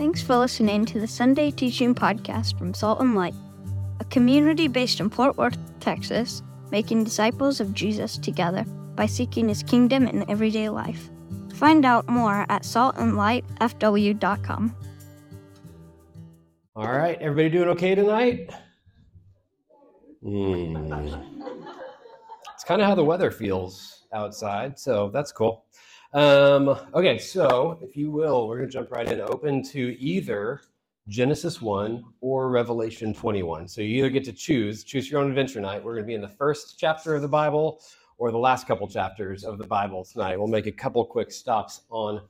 Thanks for listening to the Sunday Teaching Podcast from Salt and Light, a community based in Fort Worth, Texas, making disciples of Jesus together by seeking his kingdom in everyday life. Find out more at saltandlightfw.com. All right, everybody doing okay tonight? Hmm. It's kind of how the weather feels outside, so that's cool. Um, okay, so if you will, we're going to jump right in. Open to either Genesis 1 or Revelation 21. So you either get to choose, choose your own adventure night. We're going to be in the first chapter of the Bible or the last couple chapters of the Bible tonight. We'll make a couple quick stops on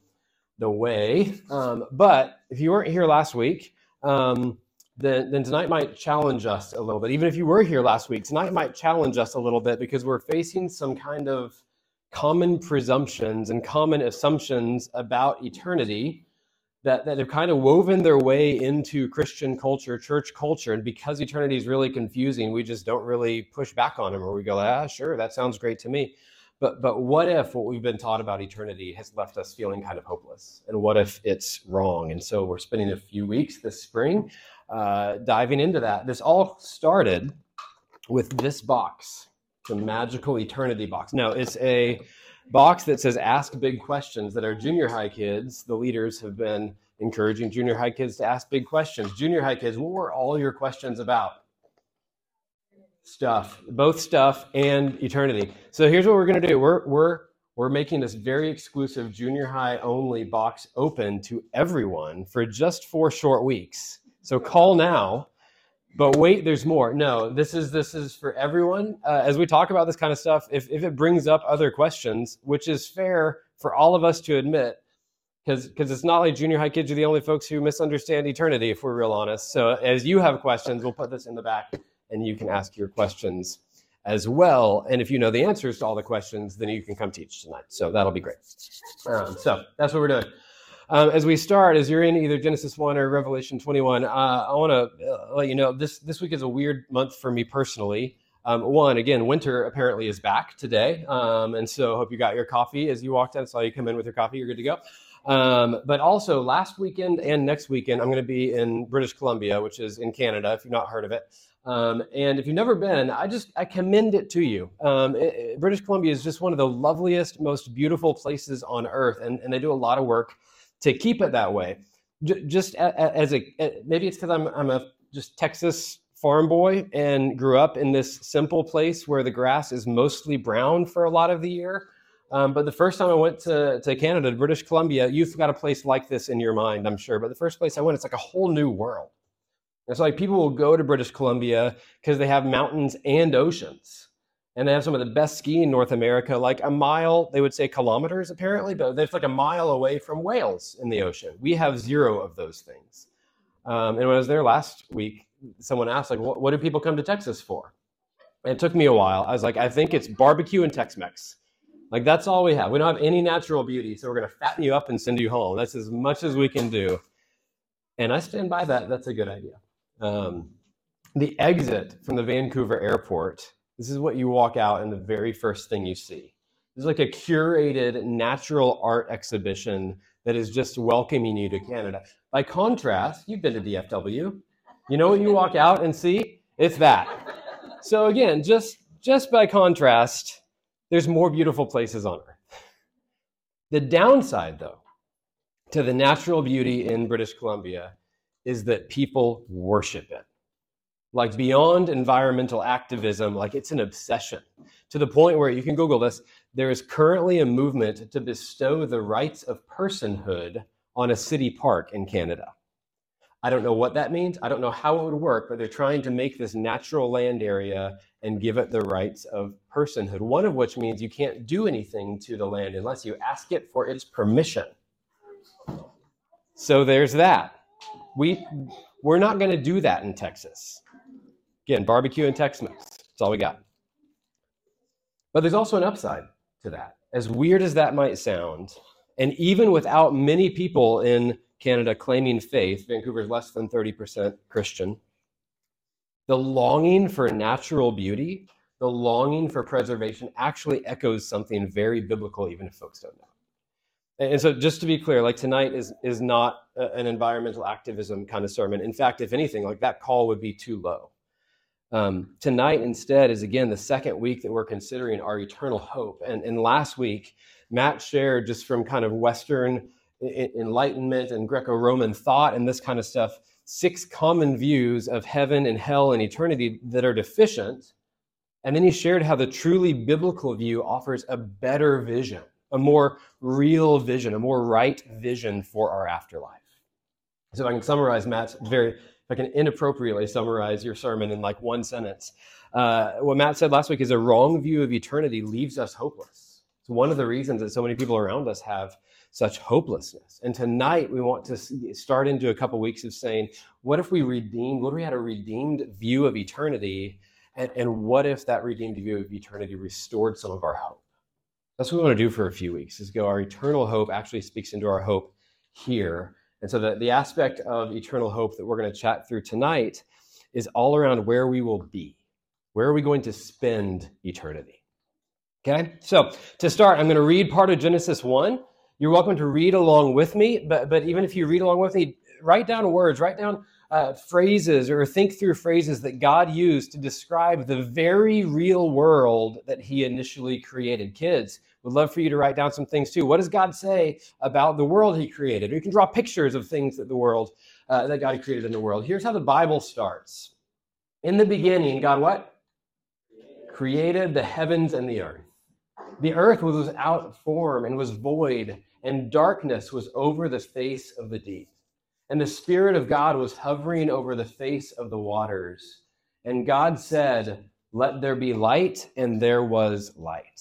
the way. Um, but if you weren't here last week, um, then, then tonight might challenge us a little bit. Even if you were here last week, tonight might challenge us a little bit because we're facing some kind of common presumptions and common assumptions about eternity that, that have kind of woven their way into Christian culture, church culture. And because eternity is really confusing, we just don't really push back on them or we go, ah, sure, that sounds great to me. But, but what if what we've been taught about eternity has left us feeling kind of hopeless? And what if it's wrong? And so we're spending a few weeks this spring uh, diving into that. This all started with this box the magical eternity box. No, it's a box that says ask big questions that our junior high kids, the leaders have been encouraging junior high kids to ask big questions. Junior high kids, what were all your questions about? Stuff, both stuff and eternity. So here's what we're going to do. We're we're we're making this very exclusive junior high only box open to everyone for just 4 short weeks. So call now but wait there's more. No this is this is for everyone. Uh, as we talk about this kind of stuff if, if it brings up other questions which is fair for all of us to admit because because it's not like junior high kids are the only folks who misunderstand eternity if we're real honest. So as you have questions we'll put this in the back and you can ask your questions as well. And if you know the answers to all the questions then you can come teach tonight. So that'll be great. Um, so that's what we're doing um, as we start, as you're in either Genesis 1 or Revelation 21, uh, I want to uh, let you know this, this week is a weird month for me personally. Um, one, again, winter apparently is back today. Um, and so hope you got your coffee as you walked in. Saw you come in with your coffee. You're good to go. Um, but also, last weekend and next weekend, I'm going to be in British Columbia, which is in Canada, if you've not heard of it. Um, and if you've never been, I just I commend it to you. Um, it, it, British Columbia is just one of the loveliest, most beautiful places on earth, and, and they do a lot of work to keep it that way. J- just as a maybe it's because I'm I'm a just Texas farm boy and grew up in this simple place where the grass is mostly brown for a lot of the year. Um, but the first time I went to, to Canada, British Columbia, you've got a place like this in your mind, I'm sure. But the first place I went, it's like a whole new world. It's like people will go to British Columbia because they have mountains and oceans and they have some of the best ski in North America, like a mile, they would say kilometers apparently, but they're like a mile away from whales in the ocean. We have zero of those things. Um, and when I was there last week, someone asked, like, what, what do people come to Texas for? And it took me a while. I was like, I think it's barbecue and Tex Mex. Like, that's all we have. We don't have any natural beauty, so we're going to fatten you up and send you home. That's as much as we can do. And I stand by that. That's a good idea. Um, the exit from the Vancouver airport this is what you walk out and the very first thing you see. This is like a curated natural art exhibition that is just welcoming you to Canada. By contrast, you've been to DFW. You know what you walk out and see? It's that. So again, just just by contrast, there's more beautiful places on earth. The downside though to the natural beauty in British Columbia is that people worship it like beyond environmental activism, like it's an obsession to the point where you can Google this. There is currently a movement to bestow the rights of personhood on a city park in Canada. I don't know what that means. I don't know how it would work, but they're trying to make this natural land area and give it the rights of personhood. One of which means you can't do anything to the land unless you ask it for its permission. So there's that. We we're not going to do that in Texas. Again, barbecue and Tex Mex. That's all we got. But there's also an upside to that. As weird as that might sound, and even without many people in Canada claiming faith, Vancouver's less than 30% Christian, the longing for natural beauty, the longing for preservation actually echoes something very biblical, even if folks don't know. And so, just to be clear, like tonight is is not a, an environmental activism kind of sermon. In fact, if anything, like that call would be too low. Um, tonight, instead, is again the second week that we're considering our eternal hope. And, and last week, Matt shared just from kind of Western Enlightenment and Greco Roman thought and this kind of stuff six common views of heaven and hell and eternity that are deficient. And then he shared how the truly biblical view offers a better vision, a more real vision, a more right vision for our afterlife. So, if I can summarize Matt's very I can inappropriately summarize your sermon in like one sentence, uh, what Matt said last week is a wrong view of eternity leaves us hopeless. It's one of the reasons that so many people around us have such hopelessness. And tonight we want to start into a couple weeks of saying, what if we redeemed, what if we had a redeemed view of eternity? And, and what if that redeemed view of eternity restored some of our hope? That's what we want to do for a few weeks, is go our eternal hope actually speaks into our hope here and so the, the aspect of eternal hope that we're going to chat through tonight is all around where we will be. Where are we going to spend eternity? Okay, so to start, I'm going to read part of Genesis 1. You're welcome to read along with me, but, but even if you read along with me, write down words, write down uh, phrases, or think through phrases that God used to describe the very real world that He initially created. Kids, would love for you to write down some things too. What does God say about the world He created? Or you can draw pictures of things that the world uh, that God created in the world. Here's how the Bible starts. In the beginning, God what? Created the heavens and the earth. The earth was without form and was void, and darkness was over the face of the deep. And the Spirit of God was hovering over the face of the waters. And God said, Let there be light, and there was light.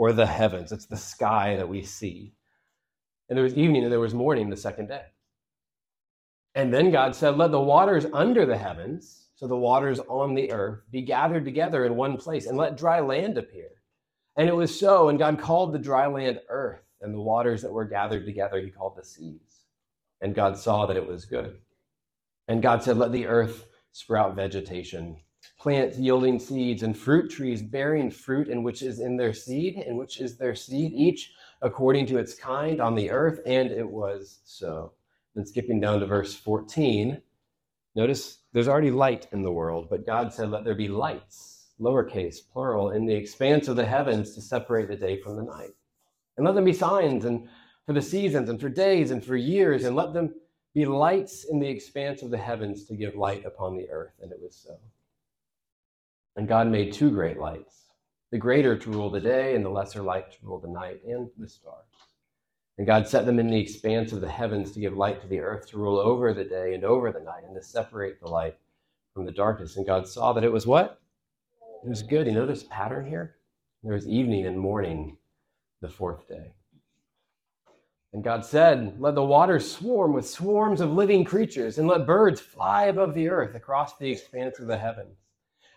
or the heavens. It's the sky that we see. And there was evening and there was morning the second day. And then God said, Let the waters under the heavens, so the waters on the earth, be gathered together in one place, and let dry land appear. And it was so. And God called the dry land earth, and the waters that were gathered together, he called the seas. And God saw that it was good. And God said, Let the earth sprout vegetation plants yielding seeds, and fruit trees bearing fruit, and which is in their seed, and which is their seed, each according to its kind on the earth. And it was so. Then skipping down to verse 14, notice there's already light in the world, but God said, Let there be lights, lowercase, plural, in the expanse of the heavens to separate the day from the night. And let them be signs and for the seasons and for days and for years, and let them be lights in the expanse of the heavens to give light upon the earth. And it was so. And God made two great lights, the greater to rule the day, and the lesser light to rule the night, and the stars. And God set them in the expanse of the heavens to give light to the earth, to rule over the day and over the night, and to separate the light from the darkness. And God saw that it was what? It was good. You know this pattern here? There was evening and morning the fourth day. And God said, Let the waters swarm with swarms of living creatures, and let birds fly above the earth across the expanse of the heavens.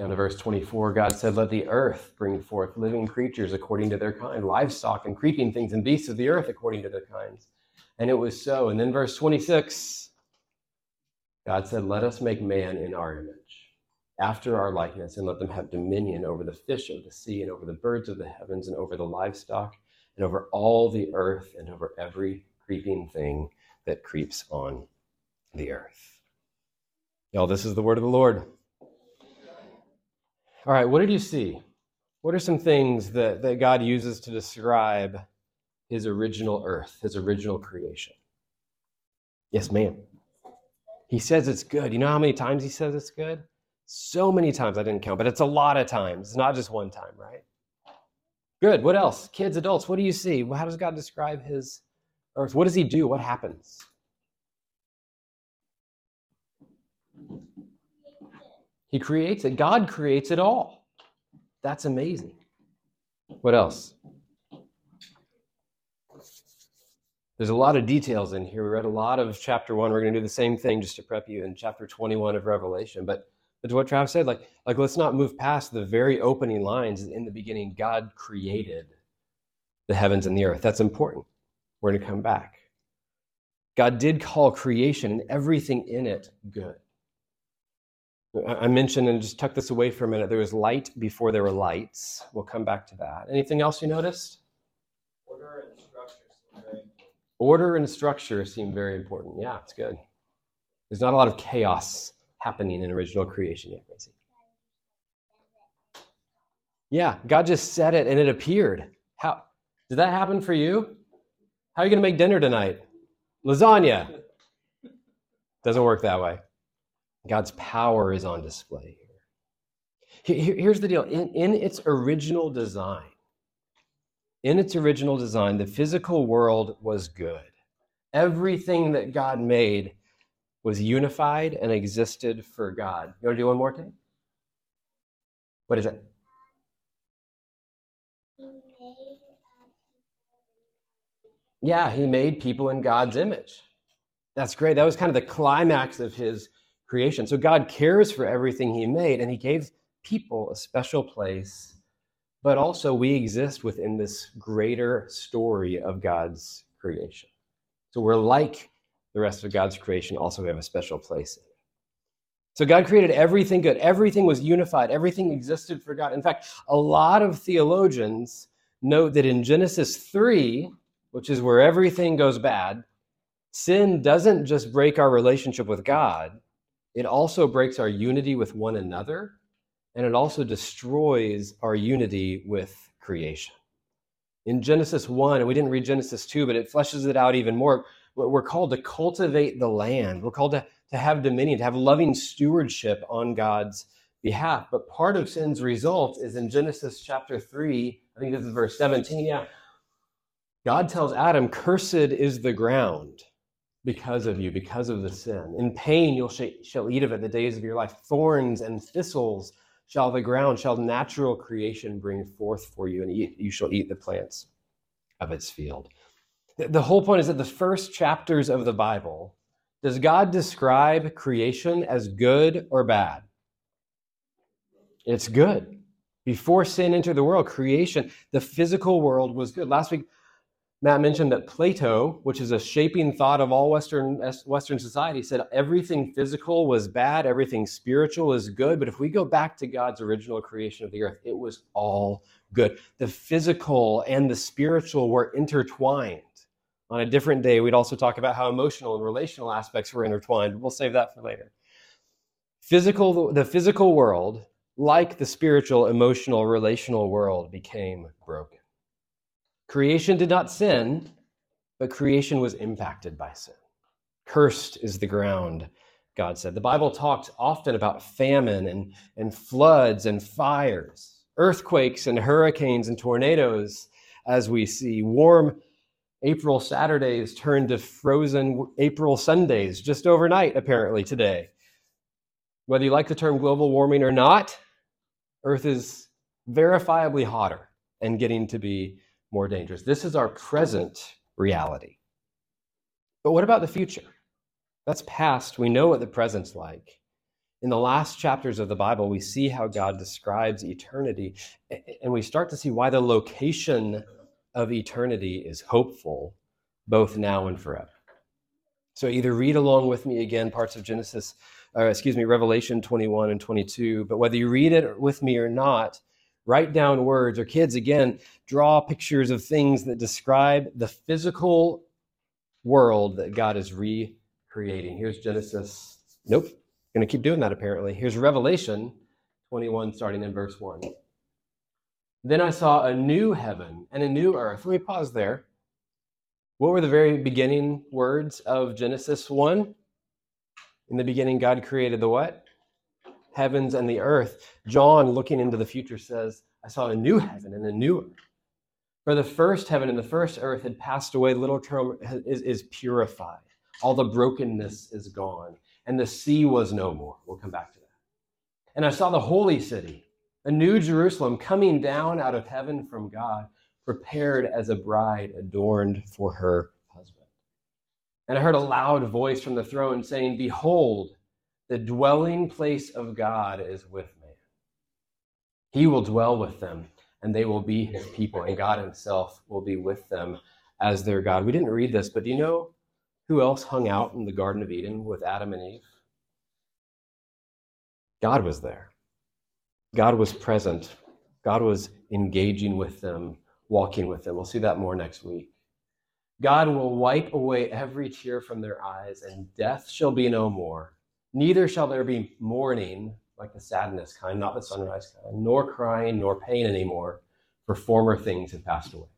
Down to verse 24, God said, Let the earth bring forth living creatures according to their kind, livestock and creeping things and beasts of the earth according to their kinds. And it was so. And then verse 26, God said, Let us make man in our image, after our likeness, and let them have dominion over the fish of the sea, and over the birds of the heavens, and over the livestock, and over all the earth, and over every creeping thing that creeps on the earth. Y'all, this is the word of the Lord. All right, what did you see? What are some things that, that God uses to describe his original earth, his original creation? Yes, ma'am. He says it's good. You know how many times he says it's good? So many times I didn't count, but it's a lot of times. It's not just one time, right? Good. What else? Kids, adults, what do you see? How does God describe his earth? What does he do? What happens? He creates it. God creates it all. That's amazing. What else? There's a lot of details in here. We read a lot of chapter one. We're going to do the same thing just to prep you in chapter 21 of Revelation. But, but what Travis said, like, like let's not move past the very opening lines. In the beginning, God created the heavens and the earth. That's important. We're going to come back. God did call creation and everything in it good. I mentioned, and just tuck this away for a minute, there was light before there were lights. We'll come back to that. Anything else you noticed? Order and structure seem very important. Order and structure seem very important. Yeah, it's good. There's not a lot of chaos happening in original creation yet, Gracie. Yeah, God just said it and it appeared. How did that happen for you? How are you going to make dinner tonight? Lasagna. Doesn't work that way. God's power is on display here. Here's the deal in, in its original design, in its original design, the physical world was good. Everything that God made was unified and existed for God. You want to do one more thing? What is it? Yeah, he made people in God's image. That's great. That was kind of the climax of his creation. So God cares for everything he made, and he gave people a special place, but also we exist within this greater story of God's creation. So we're like the rest of God's creation, also we have a special place in it. So God created everything good. Everything was unified. Everything existed for God. In fact, a lot of theologians note that in Genesis 3, which is where everything goes bad, sin doesn't just break our relationship with God, it also breaks our unity with one another, and it also destroys our unity with creation. In Genesis 1, and we didn't read Genesis 2, but it fleshes it out even more. We're called to cultivate the land. We're called to, to have dominion, to have loving stewardship on God's behalf. But part of sin's result is in Genesis chapter 3, I think this is verse 17. Yeah. God tells Adam, Cursed is the ground because of you, because of the sin. In pain you sh- shall eat of it the days of your life. Thorns and thistles shall the ground, shall natural creation bring forth for you, and eat, you shall eat the plants of its field. The, the whole point is that the first chapters of the Bible, does God describe creation as good or bad? It's good. Before sin entered the world, creation, the physical world was good. Last week, Matt mentioned that Plato, which is a shaping thought of all Western, Western society, said everything physical was bad, everything spiritual is good. But if we go back to God's original creation of the earth, it was all good. The physical and the spiritual were intertwined. On a different day, we'd also talk about how emotional and relational aspects were intertwined. We'll save that for later. Physical, the physical world, like the spiritual, emotional, relational world, became broken. Creation did not sin, but creation was impacted by sin. Cursed is the ground, God said. The Bible talks often about famine and, and floods and fires, earthquakes and hurricanes and tornadoes, as we see. Warm April Saturdays turn to frozen April Sundays just overnight, apparently, today. Whether you like the term global warming or not, Earth is verifiably hotter and getting to be more dangerous. This is our present reality. But what about the future? That's past. We know what the present's like. In the last chapters of the Bible, we see how God describes eternity, and we start to see why the location of eternity is hopeful, both now and forever. So either read along with me again parts of Genesis, or excuse me, Revelation 21 and 22, but whether you read it with me or not, write down words, or kids, again, draw pictures of things that describe the physical world that God is recreating. Here's Genesis. Nope, going to keep doing that apparently. Here's Revelation 21, starting in verse 1. Then I saw a new heaven and a new earth. Let me pause there. What were the very beginning words of Genesis 1? In the beginning, God created the what? Heavens and the earth. John, looking into the future, says, I saw a new heaven and a new earth. For the first heaven and the first earth had passed away, little term is, is purified. All the brokenness is gone, and the sea was no more. We'll come back to that. And I saw the holy city, a new Jerusalem, coming down out of heaven from God, prepared as a bride adorned for her husband. And I heard a loud voice from the throne saying, Behold, the dwelling place of God is with man. He will dwell with them and they will be his people, and God himself will be with them as their God. We didn't read this, but do you know who else hung out in the Garden of Eden with Adam and Eve? God was there. God was present. God was engaging with them, walking with them. We'll see that more next week. God will wipe away every tear from their eyes, and death shall be no more. Neither shall there be mourning like the sadness kind, not the sunrise kind, nor crying nor pain anymore, for former things have passed away.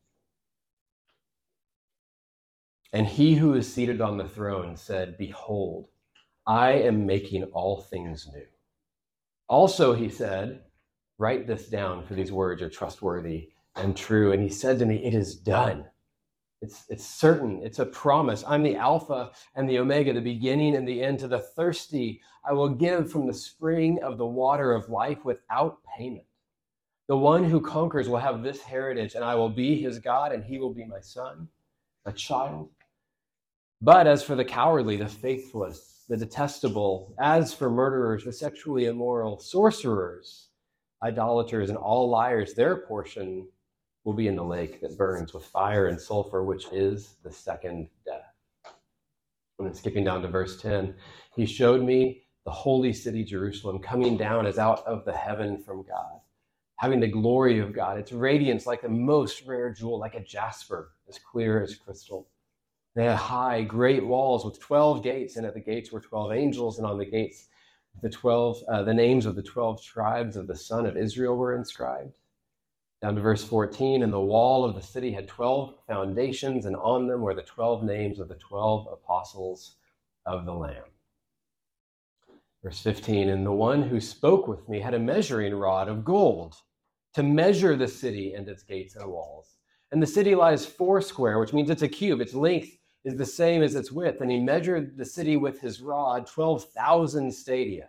And he who is seated on the throne said, Behold, I am making all things new. Also, he said, Write this down, for these words are trustworthy and true. And he said to me, It is done. It's, it's certain. It's a promise. I'm the Alpha and the Omega, the beginning and the end. To the thirsty, I will give from the spring of the water of life without payment. The one who conquers will have this heritage, and I will be his God, and he will be my son, a child. But as for the cowardly, the faithless, the detestable, as for murderers, the sexually immoral, sorcerers, idolaters, and all liars, their portion will be in the lake that burns with fire and sulfur, which is the second death. And then skipping down to verse 10, he showed me the holy city Jerusalem coming down as out of the heaven from God, having the glory of God, its radiance like the most rare jewel, like a jasper, as clear as crystal. They had high, great walls with 12 gates, and at the gates were 12 angels, and on the gates, the 12, uh, the names of the 12 tribes of the son of Israel were inscribed. Down to verse 14, and the wall of the city had 12 foundations, and on them were the 12 names of the 12 apostles of the Lamb. Verse 15, and the one who spoke with me had a measuring rod of gold to measure the city and its gates and walls. And the city lies foursquare, which means it's a cube. Its length is the same as its width. And he measured the city with his rod, 12,000 stadia.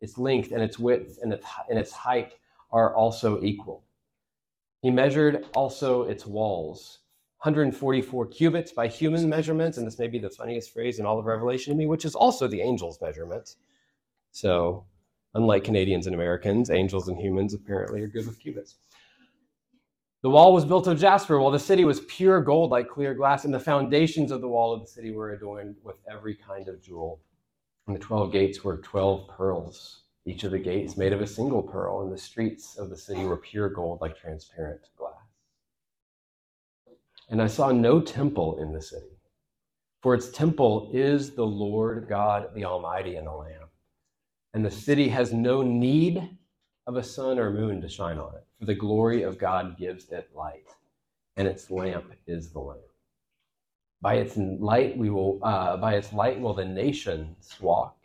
Its length and its width and its height are also equal. He measured also its walls, 144 cubits by human measurements, and this may be the funniest phrase in all of Revelation to me, which is also the angel's measurement. So, unlike Canadians and Americans, angels and humans apparently are good with cubits. The wall was built of jasper, while the city was pure gold like clear glass, and the foundations of the wall of the city were adorned with every kind of jewel. And the 12 gates were 12 pearls each of the gates made of a single pearl, and the streets of the city were pure gold like transparent glass. And I saw no temple in the city, for its temple is the Lord God, the Almighty, and the Lamb. And the city has no need of a sun or moon to shine on it, for the glory of God gives it light, and its lamp is the Lamb. By its light, we will. Uh, by its light will the nations walk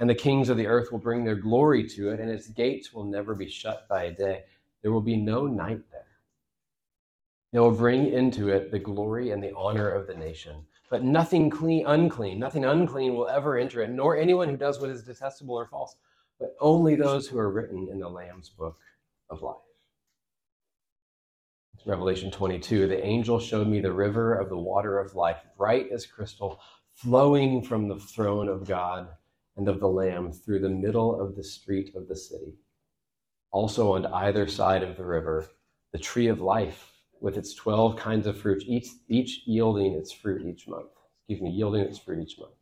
and the kings of the earth will bring their glory to it, and its gates will never be shut by day. There will be no night there. They will bring into it the glory and the honor of the nation. But nothing clean, unclean, nothing unclean will ever enter it, nor anyone who does what is detestable or false, but only those who are written in the Lamb's book of life. It's Revelation 22. The angel showed me the river of the water of life, bright as crystal, flowing from the throne of God and of the Lamb through the middle of the street of the city. Also, on either side of the river, the tree of life with its 12 kinds of fruit, each, each yielding its fruit each month. Excuse me, yielding its fruit each month.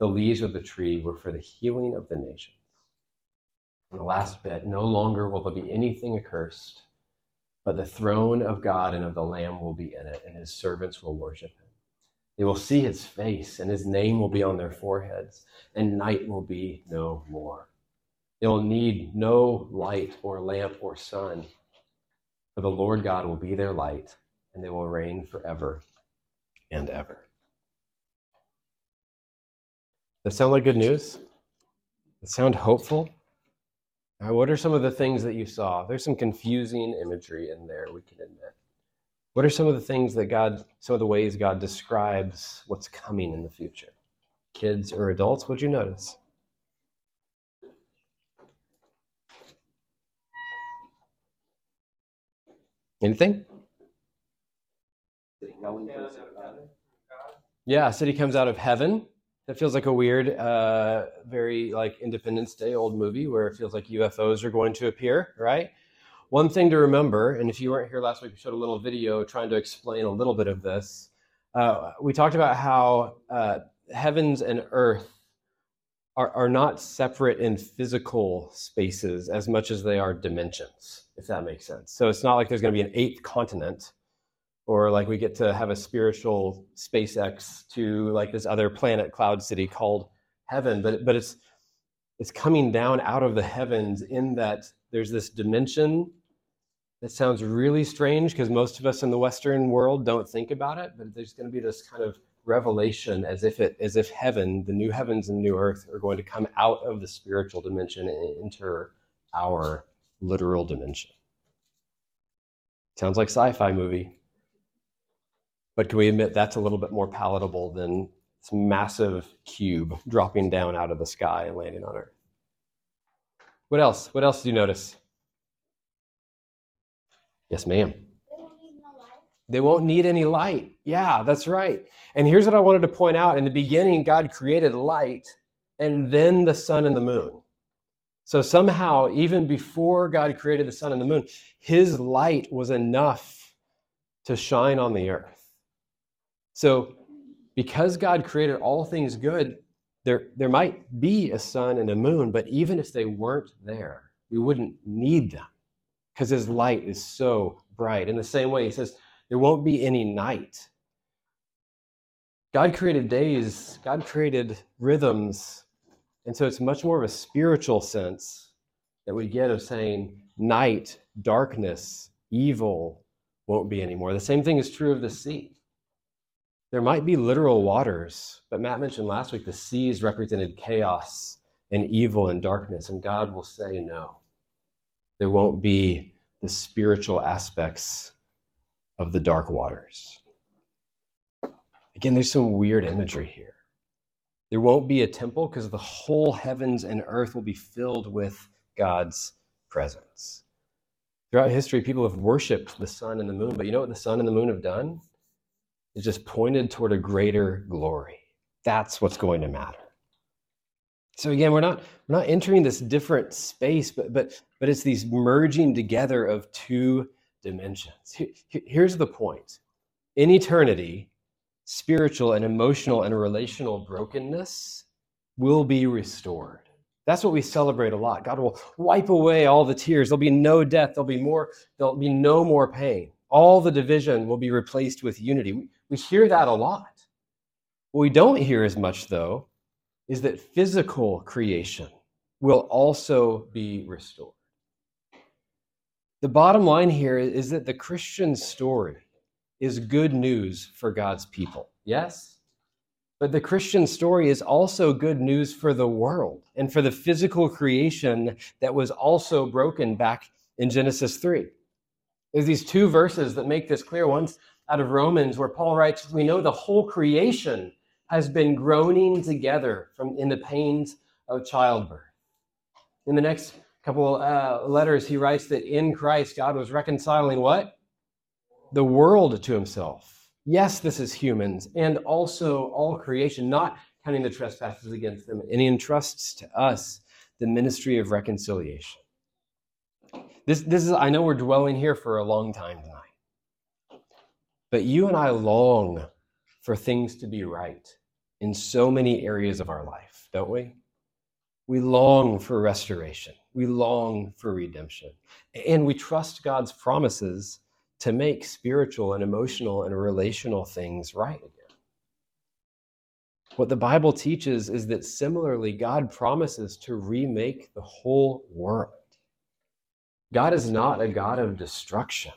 The leaves of the tree were for the healing of the nations. And the last bit no longer will there be anything accursed, but the throne of God and of the Lamb will be in it, and his servants will worship him. They will see his face, and his name will be on their foreheads, and night will be no more. They will need no light or lamp or sun, for the Lord God will be their light, and they will reign forever and ever. Does that sound like good news? Does sound hopeful? Now, what are some of the things that you saw? There's some confusing imagery in there, we can admit. What are some of the things that God, some of the ways God describes what's coming in the future? Kids or adults, what'd you notice? Anything? Yeah, city comes out of heaven. That feels like a weird, uh, very like Independence Day old movie where it feels like UFOs are going to appear, right? One thing to remember, and if you weren't here last week, we showed a little video trying to explain a little bit of this. Uh, we talked about how uh, heavens and earth are, are not separate in physical spaces as much as they are dimensions, if that makes sense. So it's not like there's going to be an eighth continent or like we get to have a spiritual SpaceX to like this other planet cloud city called heaven, but but it's it's coming down out of the heavens in that there's this dimension that sounds really strange because most of us in the Western world don't think about it, but there's going to be this kind of revelation as if it as if heaven, the new heavens and new earth, are going to come out of the spiritual dimension and enter our literal dimension. Sounds like sci-fi movie. But can we admit that's a little bit more palatable than this massive cube dropping down out of the sky and landing on Earth? What else? What else do you notice? Yes, ma'am. They won't need any light. Yeah, that's right. And here's what I wanted to point out. In the beginning, God created light and then the sun and the moon. So somehow, even before God created the sun and the moon, his light was enough to shine on the earth. So, because God created all things good, there, there might be a sun and a moon, but even if they weren't there, we wouldn't need them because his light is so bright. In the same way, he says, there won't be any night. God created days, God created rhythms. And so it's much more of a spiritual sense that we get of saying night, darkness, evil won't be anymore. The same thing is true of the sea. There might be literal waters, but Matt mentioned last week the seas represented chaos and evil and darkness, and God will say no. There won't be the spiritual aspects of the dark waters. Again, there's some weird imagery here. There won't be a temple because the whole heavens and earth will be filled with God's presence. Throughout history, people have worshiped the sun and the moon, but you know what the sun and the moon have done? Is just pointed toward a greater glory. That's what's going to matter. So again, we're not we're not entering this different space, but but but it's these merging together of two dimensions. Here's the point. In eternity, spiritual and emotional and relational brokenness will be restored. That's what we celebrate a lot. God will wipe away all the tears. There'll be no death. There'll be more. There'll be no more pain. All the division will be replaced with unity. We hear that a lot. What we don't hear as much, though, is that physical creation will also be restored. The bottom line here is that the Christian story is good news for God's people. Yes? But the Christian story is also good news for the world and for the physical creation that was also broken back in Genesis 3. There's these two verses that make this clear. One's out of Romans, where Paul writes, We know the whole creation has been groaning together from in the pains of childbirth. In the next couple uh, letters, he writes that in Christ, God was reconciling what? The world to himself. Yes, this is humans and also all creation, not counting the trespasses against them. And he entrusts to us the ministry of reconciliation. This, this is, I know we're dwelling here for a long time tonight. But you and I long for things to be right in so many areas of our life, don't we? We long for restoration. We long for redemption. And we trust God's promises to make spiritual and emotional and relational things right again. What the Bible teaches is that similarly, God promises to remake the whole world. God is not a God of destruction,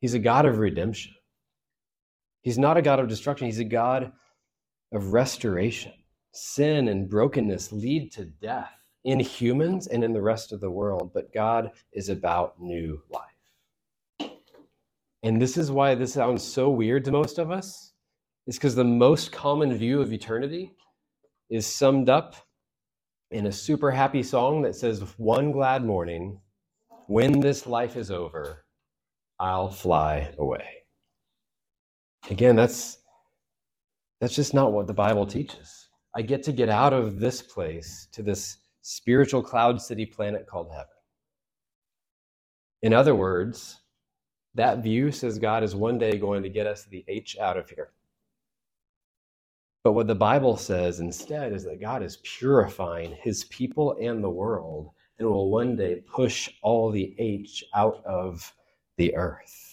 He's a God of redemption. He's not a God of destruction, He's a God of restoration. Sin and brokenness lead to death, in humans and in the rest of the world, but God is about new life. And this is why this sounds so weird to most of us, is because the most common view of eternity is summed up in a super happy song that says, One glad morning, when this life is over, I'll fly away. Again, that's that's just not what the Bible teaches. I get to get out of this place to this spiritual cloud city planet called heaven. In other words, that view says God is one day going to get us the H out of here. But what the Bible says instead is that God is purifying his people and the world and will one day push all the H out of the earth.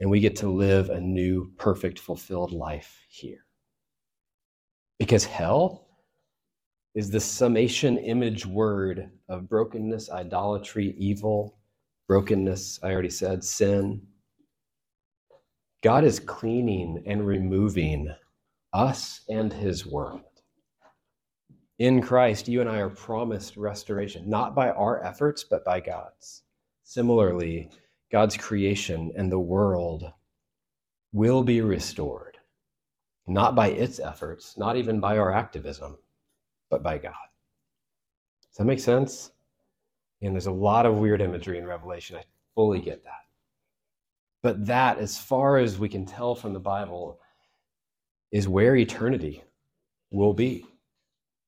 And we get to live a new, perfect, fulfilled life here. Because hell is the summation image word of brokenness, idolatry, evil, brokenness, I already said, sin. God is cleaning and removing us and his world. In Christ, you and I are promised restoration, not by our efforts, but by God's. Similarly, God's creation and the world will be restored, not by its efforts, not even by our activism, but by God. Does that make sense? And there's a lot of weird imagery in Revelation. I fully get that. But that, as far as we can tell from the Bible, is where eternity will be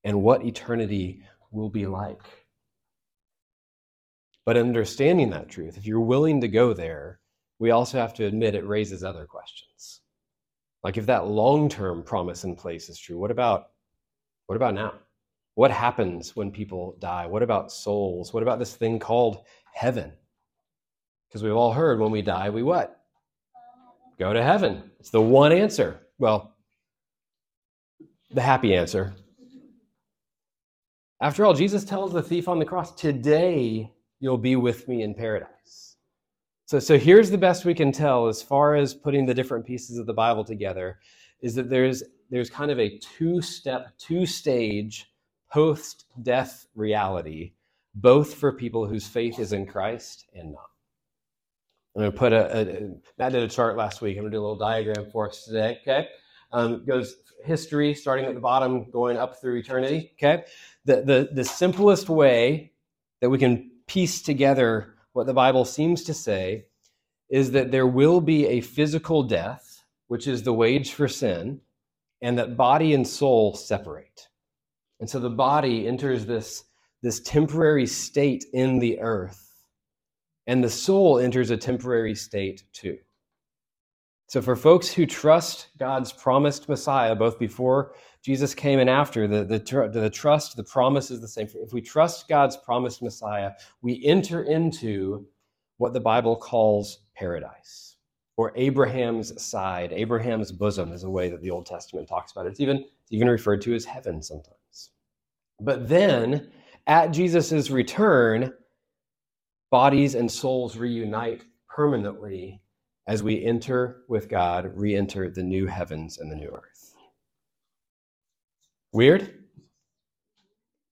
and what eternity will be like. But understanding that truth, if you're willing to go there, we also have to admit it raises other questions. Like if that long-term promise in place is true, what about what about now? What happens when people die? What about souls? What about this thing called heaven? Because we've all heard when we die, we what? Go to heaven. It's the one answer. Well, the happy answer. After all, Jesus tells the thief on the cross, Today you'll be with me in paradise. So, so here's the best we can tell as far as putting the different pieces of the Bible together is that there's, there's kind of a two step, two stage post death reality, both for people whose faith is in Christ and not. I'm going to put a, Matt did a chart last week. I'm going to do a little diagram for us today. Okay. Um, goes history, starting at the bottom, going up through eternity. Okay, the, the, the simplest way that we can piece together what the Bible seems to say is that there will be a physical death, which is the wage for sin, and that body and soul separate. And so the body enters this, this temporary state in the earth, and the soul enters a temporary state too. So, for folks who trust God's promised Messiah, both before Jesus came and after, the, the, the trust, the promise is the same. If we trust God's promised Messiah, we enter into what the Bible calls paradise or Abraham's side. Abraham's bosom is a way that the Old Testament talks about it. It's even, it's even referred to as heaven sometimes. But then, at Jesus' return, bodies and souls reunite permanently as we enter with God, re enter the new heavens and the new earth. Weird?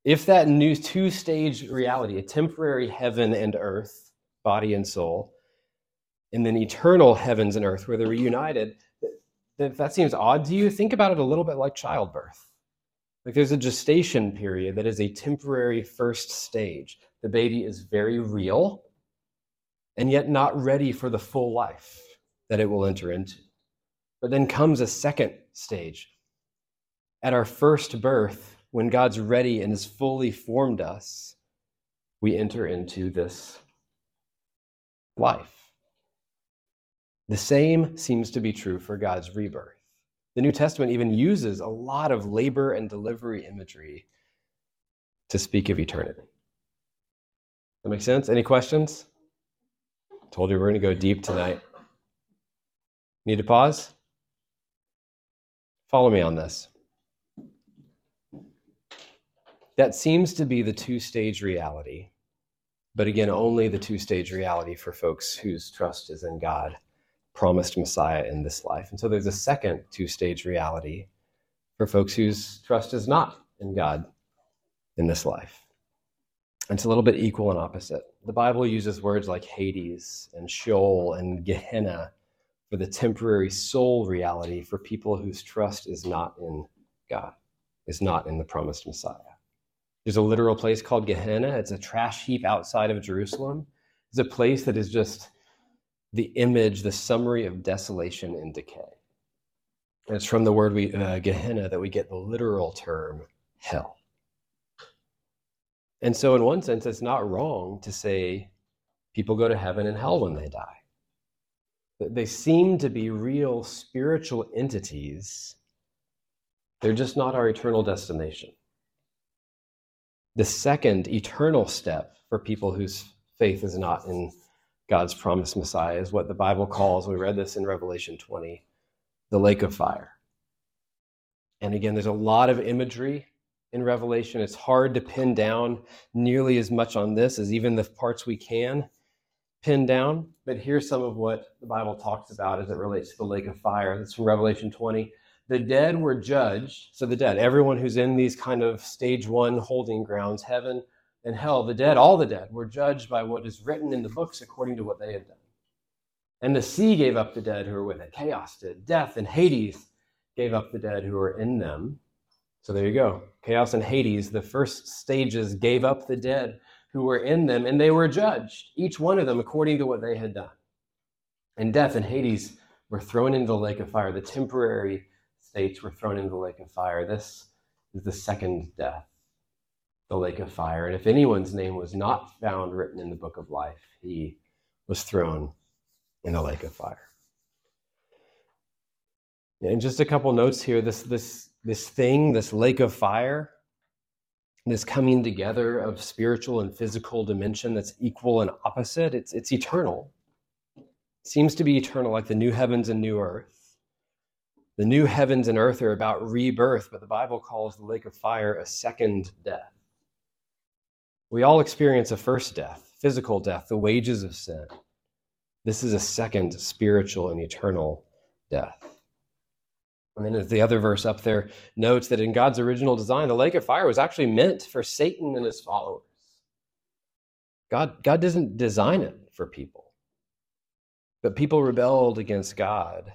If that new two stage reality, a temporary heaven and earth, body and soul, and then eternal heavens and earth where they're reunited, if that seems odd to you, think about it a little bit like childbirth. Like there's a gestation period that is a temporary first stage. The baby is very real and yet not ready for the full life that it will enter into. But then comes a second stage. At our first birth, when God's ready and has fully formed us, we enter into this life. The same seems to be true for God's rebirth. The New Testament even uses a lot of labor and delivery imagery to speak of eternity. That makes sense? Any questions? Told you we're going to go deep tonight. Need to pause? Follow me on this. That seems to be the two stage reality, but again, only the two stage reality for folks whose trust is in God, promised Messiah in this life. And so there's a second two stage reality for folks whose trust is not in God, in this life. It's a little bit equal and opposite. The Bible uses words like Hades and Sheol and Gehenna for the temporary soul reality for people whose trust is not in God, is not in the promised Messiah. There's a literal place called Gehenna. It's a trash heap outside of Jerusalem. It's a place that is just the image, the summary of desolation and decay. And it's from the word we, uh, Gehenna that we get the literal term hell. And so, in one sense, it's not wrong to say people go to heaven and hell when they die. They seem to be real spiritual entities, they're just not our eternal destination. The second eternal step for people whose faith is not in God's promised Messiah is what the Bible calls, we read this in Revelation 20, the lake of fire. And again, there's a lot of imagery in Revelation. It's hard to pin down nearly as much on this as even the parts we can pin down. But here's some of what the Bible talks about as it relates to the lake of fire. That's from Revelation 20. The dead were judged. So the dead, everyone who's in these kind of stage one holding grounds, heaven and hell, the dead, all the dead, were judged by what is written in the books according to what they had done. And the sea gave up the dead who were with it. Chaos did. Death and Hades gave up the dead who were in them. So there you go. Chaos and Hades, the first stages, gave up the dead who were in them, and they were judged, each one of them according to what they had done. And death and Hades were thrown into the lake of fire. The temporary states were thrown into the lake of fire. This is the second death, the lake of fire. And if anyone's name was not found written in the book of life, he was thrown in the lake of fire. And just a couple notes here. This this this thing, this lake of fire, this coming together of spiritual and physical dimension that's equal and opposite, it's, it's eternal. It seems to be eternal, like the new heavens and new earth. The new heavens and earth are about rebirth, but the Bible calls the lake of fire a second death. We all experience a first death, physical death, the wages of sin. This is a second spiritual and eternal death. And then the other verse up there notes that in God's original design, the lake of fire was actually meant for Satan and his followers. God, God doesn't design it for people. But people rebelled against God.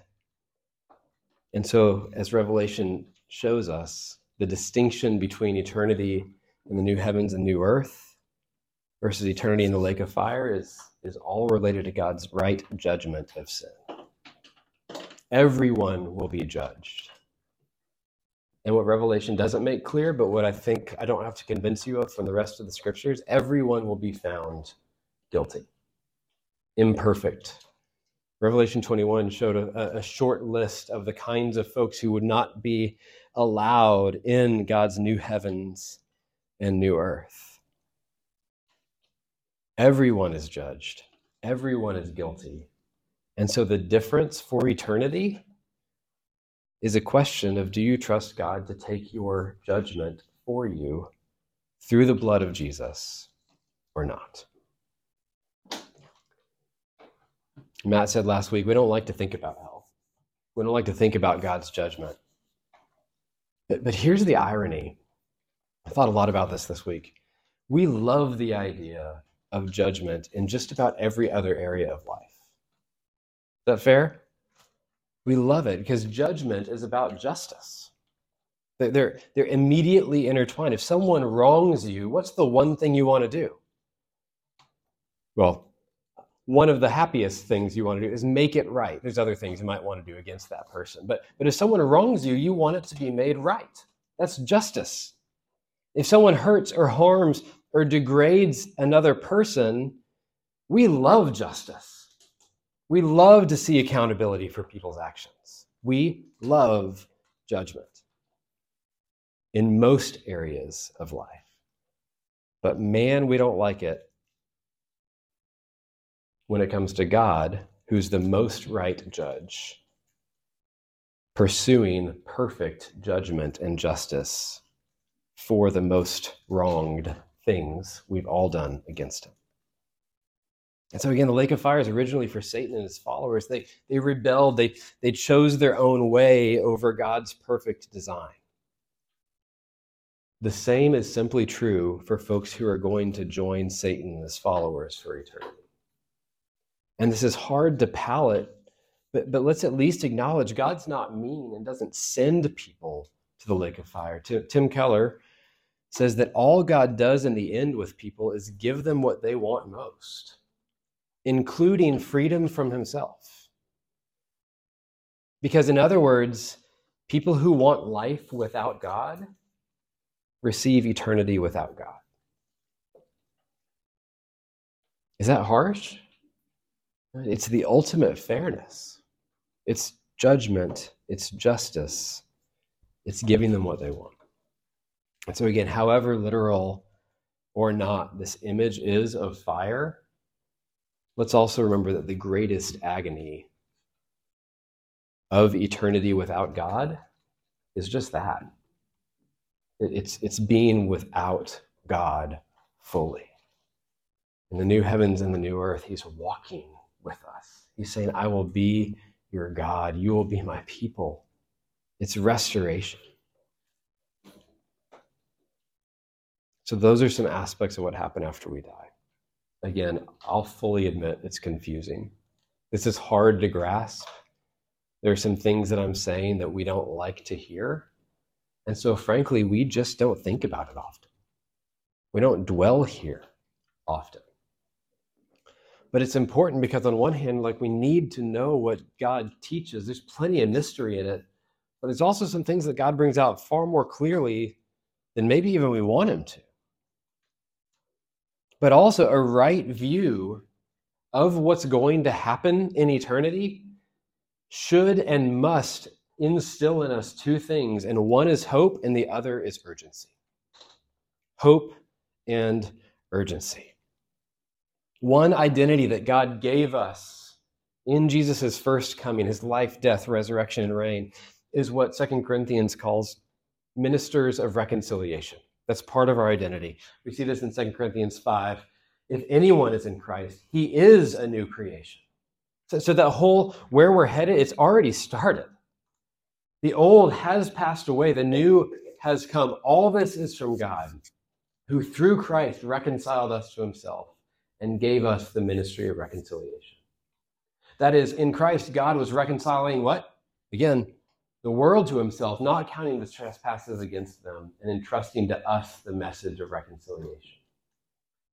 And so, as Revelation shows us, the distinction between eternity in the new heavens and new earth versus eternity in the lake of fire is, is all related to God's right judgment of sin everyone will be judged. And what Revelation doesn't make clear, but what I think I don't have to convince you of from the rest of the scriptures, everyone will be found guilty, imperfect. Revelation 21 showed a, a, short list of the kinds of folks who would not be allowed in God's new heavens and new earth. Everyone is judged, everyone is guilty. And so the difference for eternity is a question of do you trust God to take your judgment for you through the blood of Jesus or not? Matt said last week, we don't like to think about hell. We don't like to think about God's judgment. But, but here's the irony. I thought a lot about this this week. We love the idea of judgment in just about every other area of life that fair? We love it because judgment is about justice. They're, they're immediately intertwined. If someone wrongs you, what's the one thing you want to do? Well, one of the happiest things you want to do is make it right. There's other things you might want to do against that person. But, but if someone wrongs you, you want it to be made right. That's justice. If someone hurts or harms or degrades another person, we love justice. We love to see accountability for people's actions. We love judgment in most areas of life. But man, we don't like it when it comes to God, who's the most right judge, pursuing perfect judgment and justice for the most wronged things we've all done against him. And so again, the lake of fire is originally for Satan and his followers. They they rebelled, they they chose their own way over God's perfect design. The same is simply true for folks who are going to join Satan as followers for eternity. And this is hard to palate, but, but let's at least acknowledge God's not mean and doesn't send people to the lake of fire. Tim Keller says that all God does in the end with people is give them what they want most, including freedom from himself. Because, in other words, people who want life without God receive eternity without God. Is that harsh? It's the ultimate fairness. It's judgment, it's justice, it's giving them what they want. And so, again, however literal or not this image is of fire, let's also remember that the greatest agony of eternity without God is just that it's, it's being without God fully. In the new heavens and the new earth, He's walking with us. He's saying, I will be your God. You will be my people. It's restoration. So, those are some aspects of what happened after we die. Again, I'll fully admit it's confusing. This is hard to grasp. There are some things that I'm saying that we don't like to hear. And so, frankly, we just don't think about it often. We don't dwell here often. But it's important because, on one hand, like we need to know what God teaches. There's plenty of mystery in it, but there's also some things that God brings out far more clearly than maybe even we want Him to. But also, a right view of what's going to happen in eternity should and must instill in us two things, and one is hope, and the other is urgency. Hope and urgency. One identity that God gave us in Jesus' first coming, his life, death, resurrection, and reign, is what Second Corinthians calls ministers of reconciliation. That's part of our identity. We see this in Second Corinthians 5. If anyone is in Christ, he is a new creation. So, so that whole where we're headed, it's already started. The old has passed away, the new has come. All this is from God, who through Christ reconciled us to himself and gave us the ministry of reconciliation. That is, in Christ, God was reconciling what? Again, the world to himself, not counting the trespasses against them, and entrusting to us the message of reconciliation.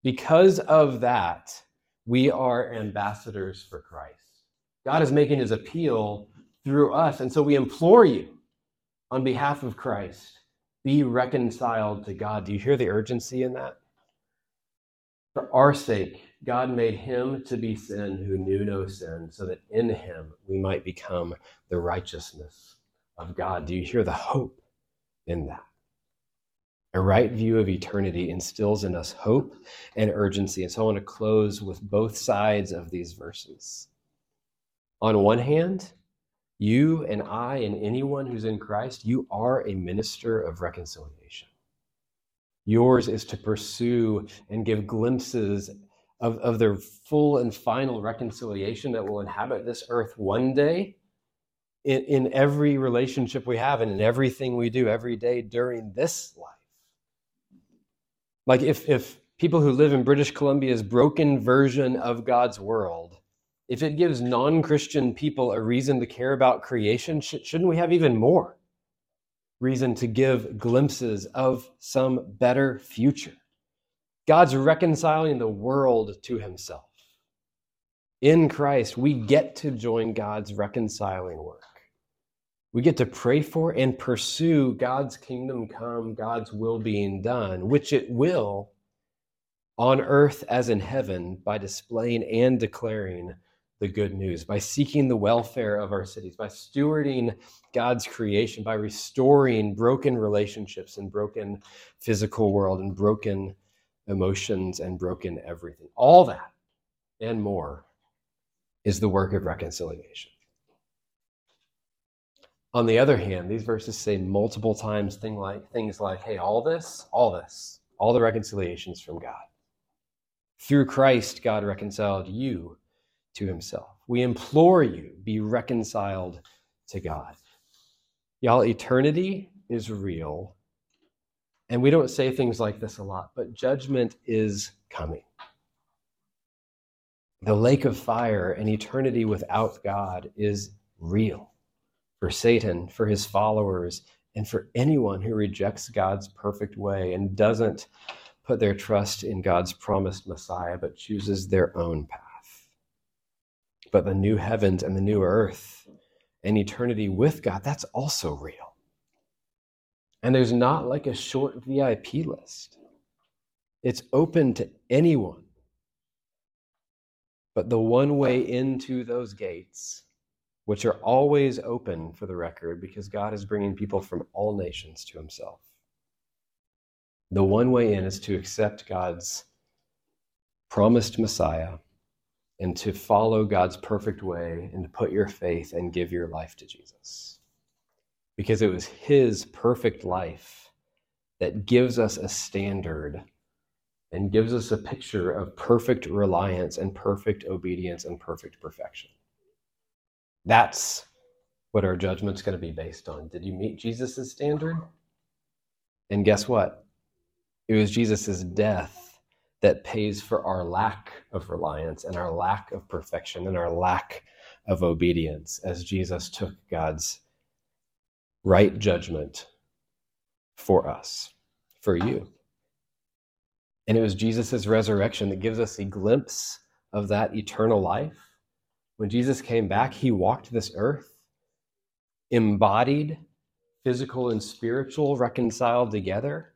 Because of that, we are ambassadors for Christ. God is making his appeal through us. And so we implore you on behalf of Christ be reconciled to God. Do you hear the urgency in that? For our sake, God made him to be sin who knew no sin, so that in him we might become the righteousness of God. Do you hear the hope in that? A right view of eternity instills in us hope and urgency. And so I want to close with both sides of these verses. On one hand, you and I and anyone who's in Christ, you are a minister of reconciliation. Yours is to pursue and give glimpses of, of the full and final reconciliation that will inhabit this earth one day in, in every relationship we have and in everything we do every day during this life. Like if, if people who live in British Columbia's broken version of God's world if it gives non Christian people a reason to care about creation, sh- shouldn't we have even more reason to give glimpses of some better future? God's reconciling the world to himself. In Christ, we get to join God's reconciling work. We get to pray for and pursue God's kingdom come, God's will being done, which it will on earth as in heaven by displaying and declaring the good news, by seeking the welfare of our cities, by stewarding God's creation, by restoring broken relationships and broken physical world and broken emotions and broken everything. All that and more is the work of reconciliation. On the other hand, these verses say multiple times thing like, things like, hey, all this, all this, all the reconciliations from God. Through Christ, God reconciled you to himself. We implore you, be reconciled to God. Y'all, eternity is real, And we don't say things like this a lot, but judgment is coming. The lake of fire and eternity without God is real for Satan, for his followers, and for anyone who rejects God's perfect way and doesn't put their trust in God's promised Messiah, but chooses their own path. But the new heavens and the new earth and eternity with God, that's also real. And there's not like a short VIP list, it's open to anyone. But the one way into those gates, which are always open for the record, because God is bringing people from all nations to himself. The one way in is to accept God's promised Messiah and to follow God's perfect way and to put your faith and give your life to Jesus because it was his perfect life that gives us a standard and gives us a picture of perfect reliance and perfect obedience and perfect perfection. That's what our judgment's going to be based on. Did you meet Jesus' standard? And guess what? It was Jesus' death that pays for our lack of reliance and our lack of perfection and our lack of obedience as Jesus took God's right judgment for us, for you. And it was Jesus' resurrection that gives us a glimpse of that eternal life. When Jesus came back, he walked this earth, embodied, physical and spiritual, reconciled together.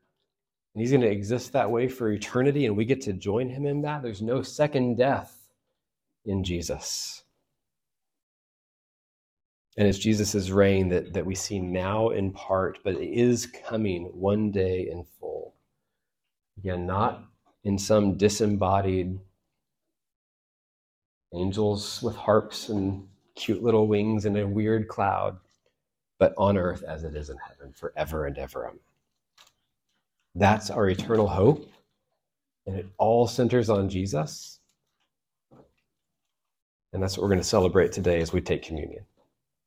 And he's going to exist that way for eternity, and we get to join him in that. There's no second death in Jesus. And it's Jesus' reign that, that we see now in part, but it is coming one day in full. Again, not in some disembodied angels with harps and cute little wings and a weird cloud, but on earth as it is in heaven forever and ever. Amen. That's our eternal hope. And it all centers on Jesus. And that's what we're going to celebrate today as we take communion.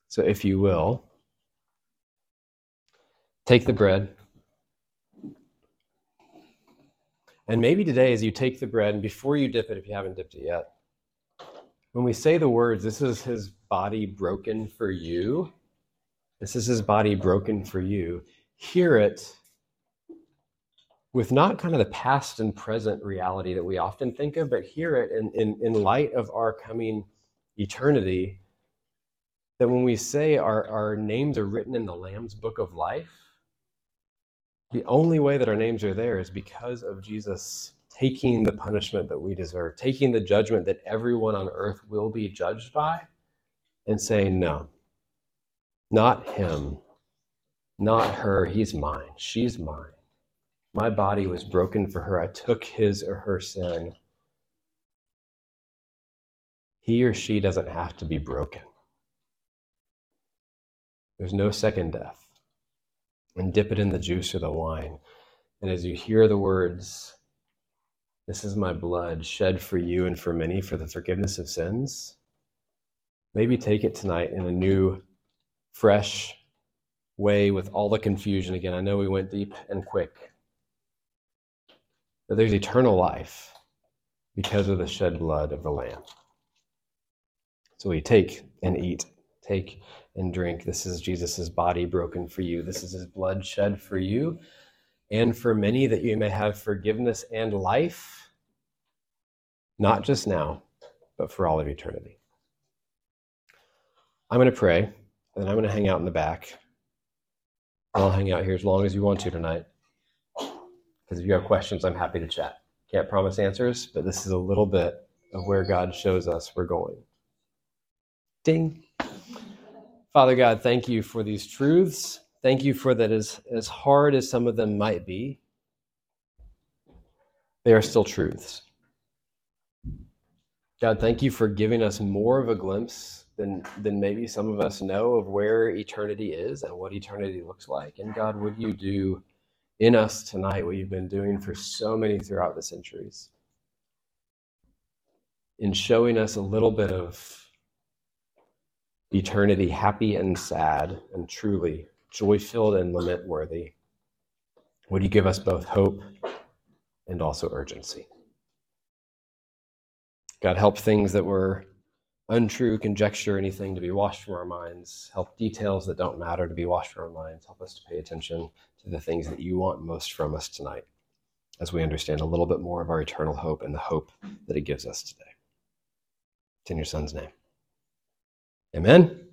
So, if you will, take the bread. And maybe today, as you take the bread, and before you dip it, if you haven't dipped it yet, when we say the words, this is his body broken for you, this is his body broken for you, hear it with not kind of the past and present reality that we often think of, but hear it in, in, in light of our coming eternity that when we say our, our names are written in the Lamb's book of life, the only way that our names are there is because of Jesus taking the punishment that we deserve, taking the judgment that everyone on earth will be judged by, and saying, No, not him, not her, he's mine, she's mine. My body was broken for her. I took his or her sin. He or she doesn't have to be broken. There's no second death. And dip it in the juice or the wine. And as you hear the words, This is my blood shed for you and for many for the forgiveness of sins, maybe take it tonight in a new, fresh way with all the confusion. Again, I know we went deep and quick. But there's eternal life because of the shed blood of the Lamb. So we take and eat. Take and drink. This is Jesus' body broken for you. This is his blood shed for you and for many that you may have forgiveness and life, not just now, but for all of eternity. I'm going to pray, and I'm going to hang out in the back. I'll hang out here as long as you want to tonight. Because if you have questions, I'm happy to chat. Can't promise answers, but this is a little bit of where God shows us we're going. Ding. Father God, thank you for these truths. Thank you for that as, as hard as some of them might be, they are still truths. God, thank you for giving us more of a glimpse than, than maybe some of us know of where eternity is and what eternity looks like. And God, would you do in us tonight what you've been doing for so many throughout the centuries? In showing us a little bit of eternity happy and sad and truly joy filled and lament worthy. Would you give us both hope and also urgency? God, help things that were untrue, conjecture, anything to be washed from our minds. Help details that don't matter to be washed from our minds. Help us to pay attention to the things that you want most from us tonight as we understand a little bit more of our eternal hope and the hope that it gives us today. It's in your son's name. Amen.